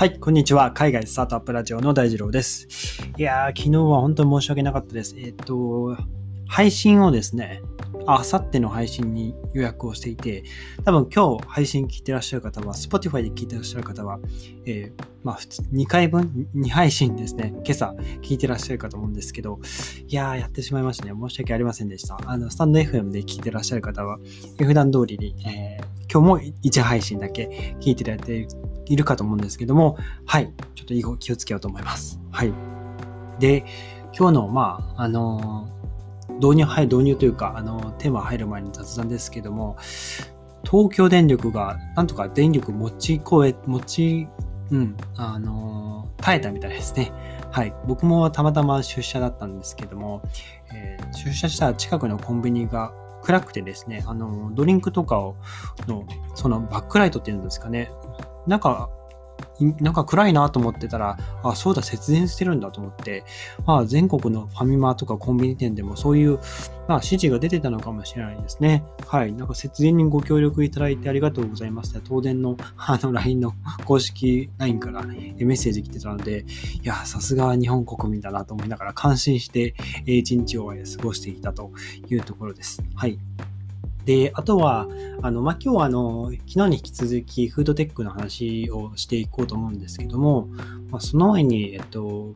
はい、こんにちは。海外スタートアップラジオの大二郎です。いやー、昨日は本当に申し訳なかったです。えっ、と、配信をですね、あさっての配信に予約をしていて、多分今日配信聞いてらっしゃる方は、Spotify で聞いてらっしゃる方は、えー、まあ普通、2回分、2配信ですね、今朝聞いてらっしゃるかと思うんですけど、いやー、やってしまいましたね。申し訳ありませんでした。あの、スタンド FM で聞いてらっしゃる方は、普段通りに、えー、今日も1配信だけ聞いてられているかと思うんですけども、はい、ちょっと以後気をつけようと思います。はい。で、今日の、まあ、あの導入、はい、導入というか、あの、テーマ入る前に雑談ですけども、東京電力がなんとか電力持ち超え、持ち、うん、あの耐えたみたいですね。はい。僕もたまたま出社だったんですけども、えー、出社したら近くのコンビニが暗くてですね、あの、ドリンクとかを、の、そのバックライトっていうんですかね、なんか、なんか暗いなと思ってたら、あ、そうだ、節電してるんだと思って、まあ、全国のファミマとかコンビニ店でもそういう、まあ、指示が出てたのかもしれないですね。はい。なんか節電にご協力いただいてありがとうございます。東電の、あの、LINE の 公式 LINE からメッセージ来てたので、いや、さすが日本国民だなと思いながら感心して、一日を過ごしていたというところです。はい。で、あとは、あの、まあ、今日はあの、昨日に引き続きフードテックの話をしていこうと思うんですけども、まあ、その前に、えっと、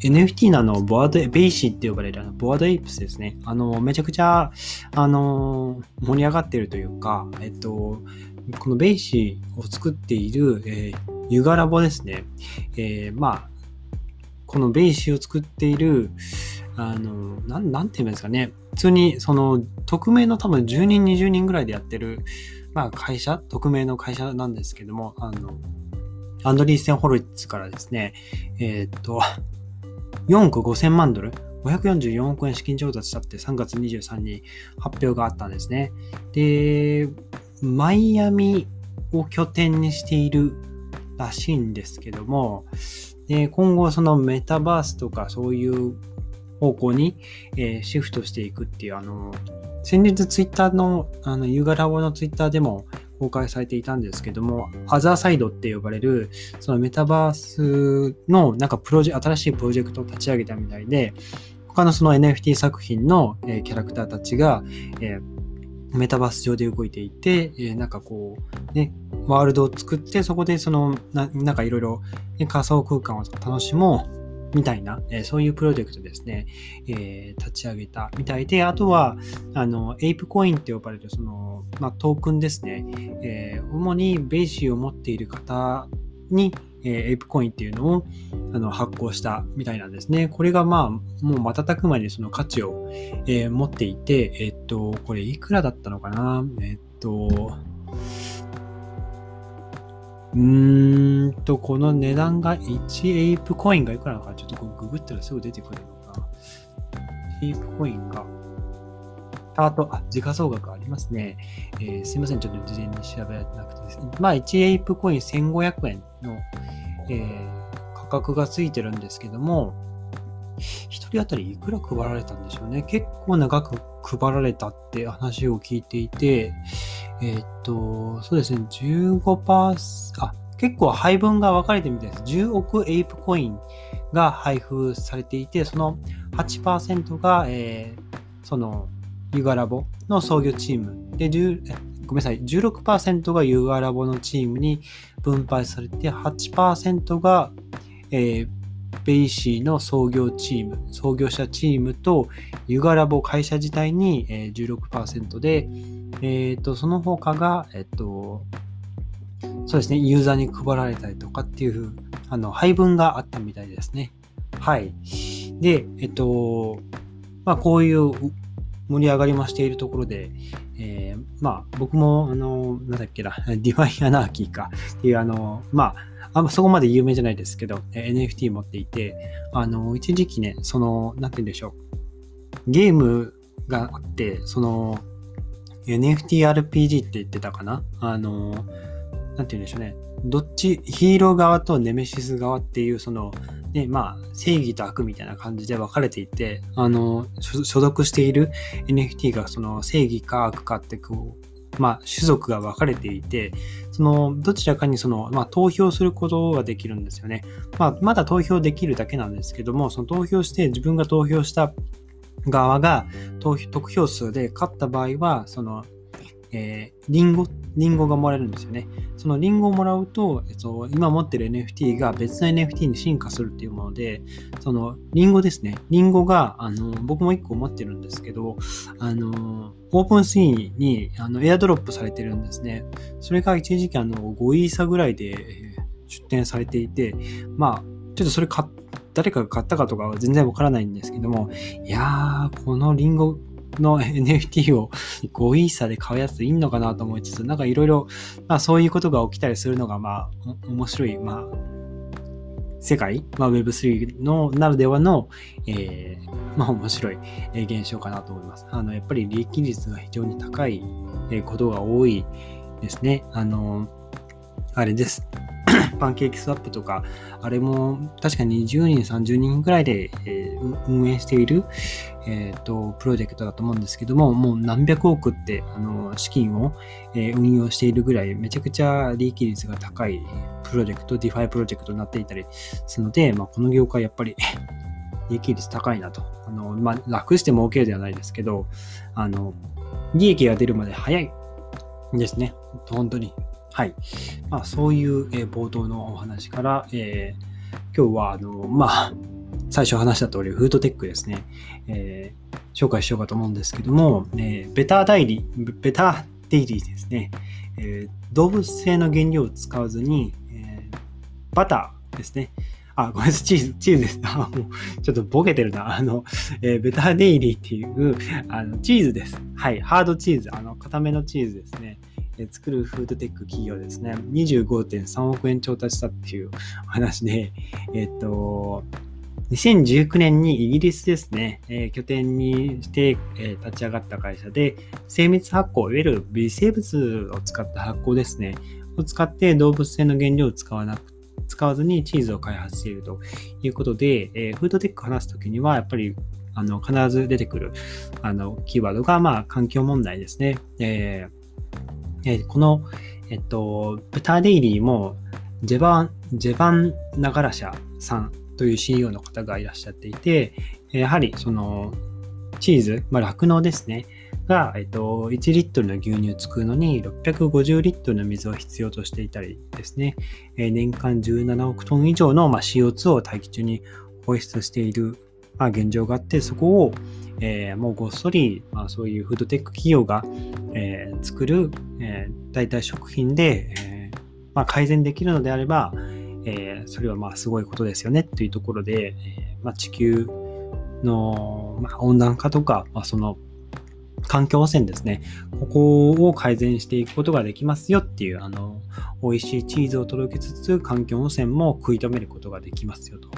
NFT のあの、 Bored、BAYC って呼ばれるあの、 Bored Apes ですね。あの、めちゃくちゃ、あの、盛り上がってるというか、えっと、この BAYC を作っている、えー、ユガラボですね。えー、まあ、この BAYC を作っている、あの、なん、なんて言うんですかね。普通に、その、匿名の多分10人、20人ぐらいでやってる、まあ会社、匿名の会社なんですけども、あの、 Andreessen Horowitz からですね、えー、っと、4億5000万ドル、544億円資金調達したって3月23日に発表があったんですね。で、マイアミを拠点にしているらしいんですけども、で今後そのメタバースとかそういう方向に、えー、シフトしていくっていう、あの、先日ツイッターの、あの、ユーガラボのツイッターでも公開されていたんですけども、アザーサイドって呼ばれる、そのメタバースのなんかプロジェ新しいプロジェクトを立ち上げたみたいで、他のその NFT 作品の、えー、キャラクターたちが、えー、メタバース上で動いていて、えー、なんかこう、ね、ワールドを作って、そこでその、ななんかいろいろ仮想空間を楽しもうみたいな、え、そういうプロジェクトですね、えー、立ち上げたみたい。で、あとは、あの、エイプコインって呼ばれる、その、まあ、トークンですね、えー、主にベーシーを持っている方に、えー、エイプコインっていうのをあの発行したみたいなんですね。これがまあ、もう瞬く間にその価値を、えー、持っていて、えっと、これいくらだったのかな？えっと、うーんと、この値段が1エイプコインがいくらなのかちょっとググったらすぐ出てくるのかな。エイプコインが、チャート、あ、時価総額ありますね。えー、すいません、ちょっと事前に調べられなくてですね。まあ、1エイプコイン1500円の、えー、価格がついてるんですけども、1人当たりいくら配られたんでしょうね。結構長く配られたって話を聞いていて、えー、っと、そうですね、15%、あ、結構配分が分かれてるみたいです。10億 ApeCoin が配布されていて、その8%が、えー、その、ユガラボの創業チームで、ごめんなさい、16%がユガラボのチームに分配されて、8%が、えー、 BAYCの創業チーム、創業者チームと、ユガラボ会社自体に16%で、えっ、ー、と、その他が、えっ、と、そうですね、ユーザーに配られたりとかっていう、あの、配分があったみたいですね。はい。で、えっと、まあ、こういう盛り上がりもしているところで、えー、まあ、僕も、あの、なんだっけな、ディファイアナーキーかっていう、あの、まあ、あんまそこまで有名じゃないですけど、NFT 持っていて、あの、一時期ね、その、なんて言うんでしょう。ゲームがあって、その、NFTRPG って言ってたかな？あの、なんて言うんでしょうね。どっち、ヒーロー側とネメシス側っていう、その、ね、まあ、正義と悪みたいな感じで分かれていて、あの、所属している NFT がその正義か悪かってこう、まあ、種族が分かれていて、その、どちらかにその、まあ、投票することができるんですよね。まあ、まだ投票できるだけなんですけども、その投票して、自分が投票した側が投票得票数で勝った場合は、その、えー、リンゴ、リンゴがもらえるんですよね。そのリンゴをもらうと、えっと、今持ってる NFT が別の NFT に進化するっていうもので、そのリンゴですね。リンゴが、あの、僕も1個持ってるんですけど、あの、オープンスイーにあのエアドロップされてるんですね。それが一時期あの5イーサぐらいで出展されていて、まあ、ちょっとそれ買誰かが買ったかとかは全然わからないんですけども、いやー、このリンゴの NFT を5イーサで買うやついんのかなと思いつつ、なんかいろいろ、まあそういうことが起きたりするのが、まあ、面白い、まあ、世界、まあ、Web3 のならではの、えー、まあ面白い現象かなと思います。あの、やっぱり利益率が非常に高いことが多いですね。あの、あれです。PancakeSwap とか、あれも確か20人、30人ぐらいで、えー、運営している、えーと、プロジェクトだと思うんですけども、もう何百億ってあの資金を、えー、運用しているぐらい、めちゃくちゃ利益率が高いプロジェクト、 DeFiプロジェクトになっていたりするので、まあ、この業界やっぱり 利益率高いなと。あのまあ、楽して儲けるではないですけど、あの利益が出るまで早いですね。本当に。はい。まあ、そういう、えー、冒頭のお話から、えー、今日は、あの、まあ、最初話した通り、フードテックですね、えー、紹介しようかと思うんですけども、えベターダイリー、ベターデイリーですね、え動物性の原料を使わずに、えバターですね、あ、ごめんなさい、チーズ、チーズです。あ、もう、ちょっとボケてるな。あの、えー、ベターデイリーっていう、あの、チーズです。はい、ハードチーズ、あの、固めのチーズですね。作るフードテック企業ですね、25.3億円調達したっていう話で、えっと、2019年にイギリスですね、えー、拠点にして、えー、立ち上がった会社で、精密発酵、いわゆる微生物を使った発酵ですね、を使って動物性の原料を使わなく使わずにチーズを開発しているということで、えー、フードテックを話すときには、やっぱりあの必ず出てくるあのキーワードが、まあ、環境問題ですね。えーえこの、えっと、ブタデイリーも、ジェバン、ジェバンナガラ社さんという CEO の方がいらっしゃっていて、やはりそのチーズ、まあ、酪農ですね、が、えっと、1リットルの牛乳を作るのに650リットルの水を必要としていたりですね、年間17億トン以上の、CO2 を大気中に放出している、現状があって、そこを、えー、もうごっそり、まあ、そういうフードテック企業が、えー、作る、えー、代替食品で、えまあ、改善できるのであれば、えー、それはまあすごいことですよねというところで、えーまあ、地球の、まあ、温暖化とか、まあ、その環境汚染ですね。ここを改善していくことができますよっていう、あの、美味しいチーズを届けつつ、環境汚染も食い止めることができますよと。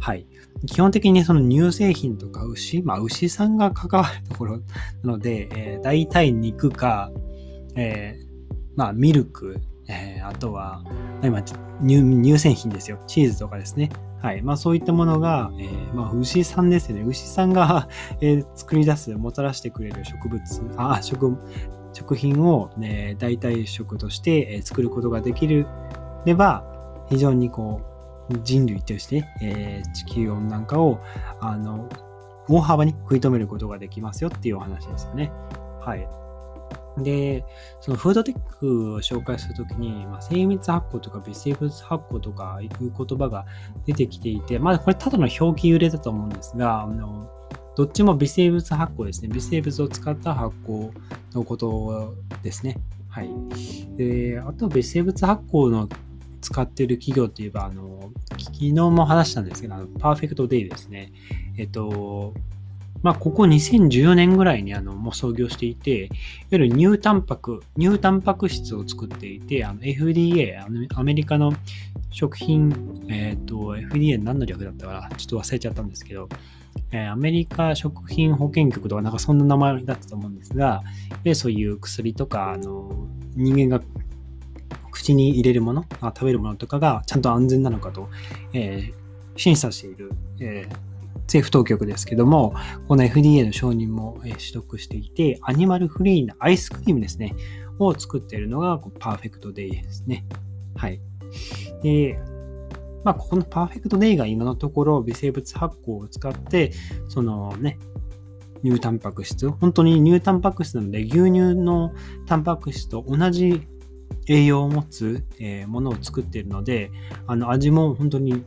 はい。基本的にその乳製品とか牛、まあ牛さんが関わるところ なので、えー、大体肉か、えー、まあミルク、えー、あとは、今乳、製品ですよ。チーズとかですね。はい。まあそういったものが、えー、まあ牛さんですね。牛さんが えー、作り出す、もたらしてくれる植物、あ、食、食品を、ね、代替食として、作ることができるれば、非常にこう、人類として、え、地球温暖化をあの大幅に食い止めることができますよっていうお話ですよね。はい。で、そのフードテックを紹介するときに、まあ、精密発酵とか微生物発酵とかいう言葉が出てきていて、まあこれただの表記揺れだと思うんですが、あのどっちも微生物発酵ですね。微生物を使った発酵のことですね。はい。で、あと微生物発酵の使っている企業っていえば、あの、昨日も話したんですけど、パーフェクトデイですね。えっと、まあ、ここ2014年ぐらいにあのもう創業していて、いわゆる乳タンパク、乳タンパク質を作っていて、FDA、アメリカの食品、えっ、ー、と、FDA 何の略だったかな？ちょっと忘れちゃったんですけど、えー、アメリカ食品保健局とかなんかそんな名前だったと思うんですが、でそういう薬とか、あの人間が口に入れるもの、あ食べるものとかがちゃんと安全なのかと、えー、審査している、えー、政府当局ですけども、この FDA の承認も、取得していて、アニマルフリーなアイスクリームですね、を作っているのがパーフェクトデイですね。はい。で、まあ、ここのパーフェクトデイが今のところ微生物発酵を使って、そのね、乳タンパク質、本当に乳タンパク質なので、牛乳のタンパク質と同じ栄養を持つ、ものを作っているので、あの味も本当に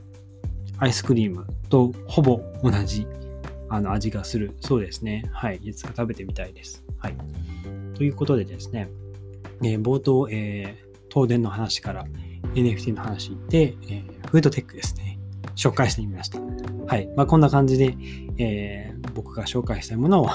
アイスクリームとほぼ同じあの味がするそうですね。はい。いつか食べてみたいです。はい。ということでですね、えー、冒頭、えー、東電の話から NFT の話で、えー、フードテックですね。紹介してみました。はい。まあ、こんな感じで、え、僕が紹介したいものを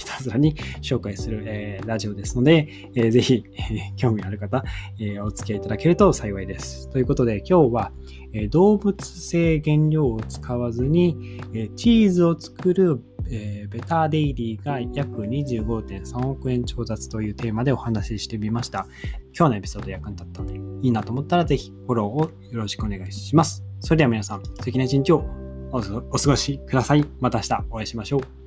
ひたすらに紹介する、えー、ラジオですので、えー、ぜひ、えー、興味ある方、えお付き合いいただけると幸いです。ということで、今日は、え動物性原料を使わずに、えチーズを作るえー、ベターデイリーが約25.3億円調達というテーマでお話ししてみました。今日のエピソード役に立ったので、いいなと思ったらぜひフォローをよろしくお願いします。それでは皆さん、素敵な一日をお過ごしください。また明日お会いしましょう。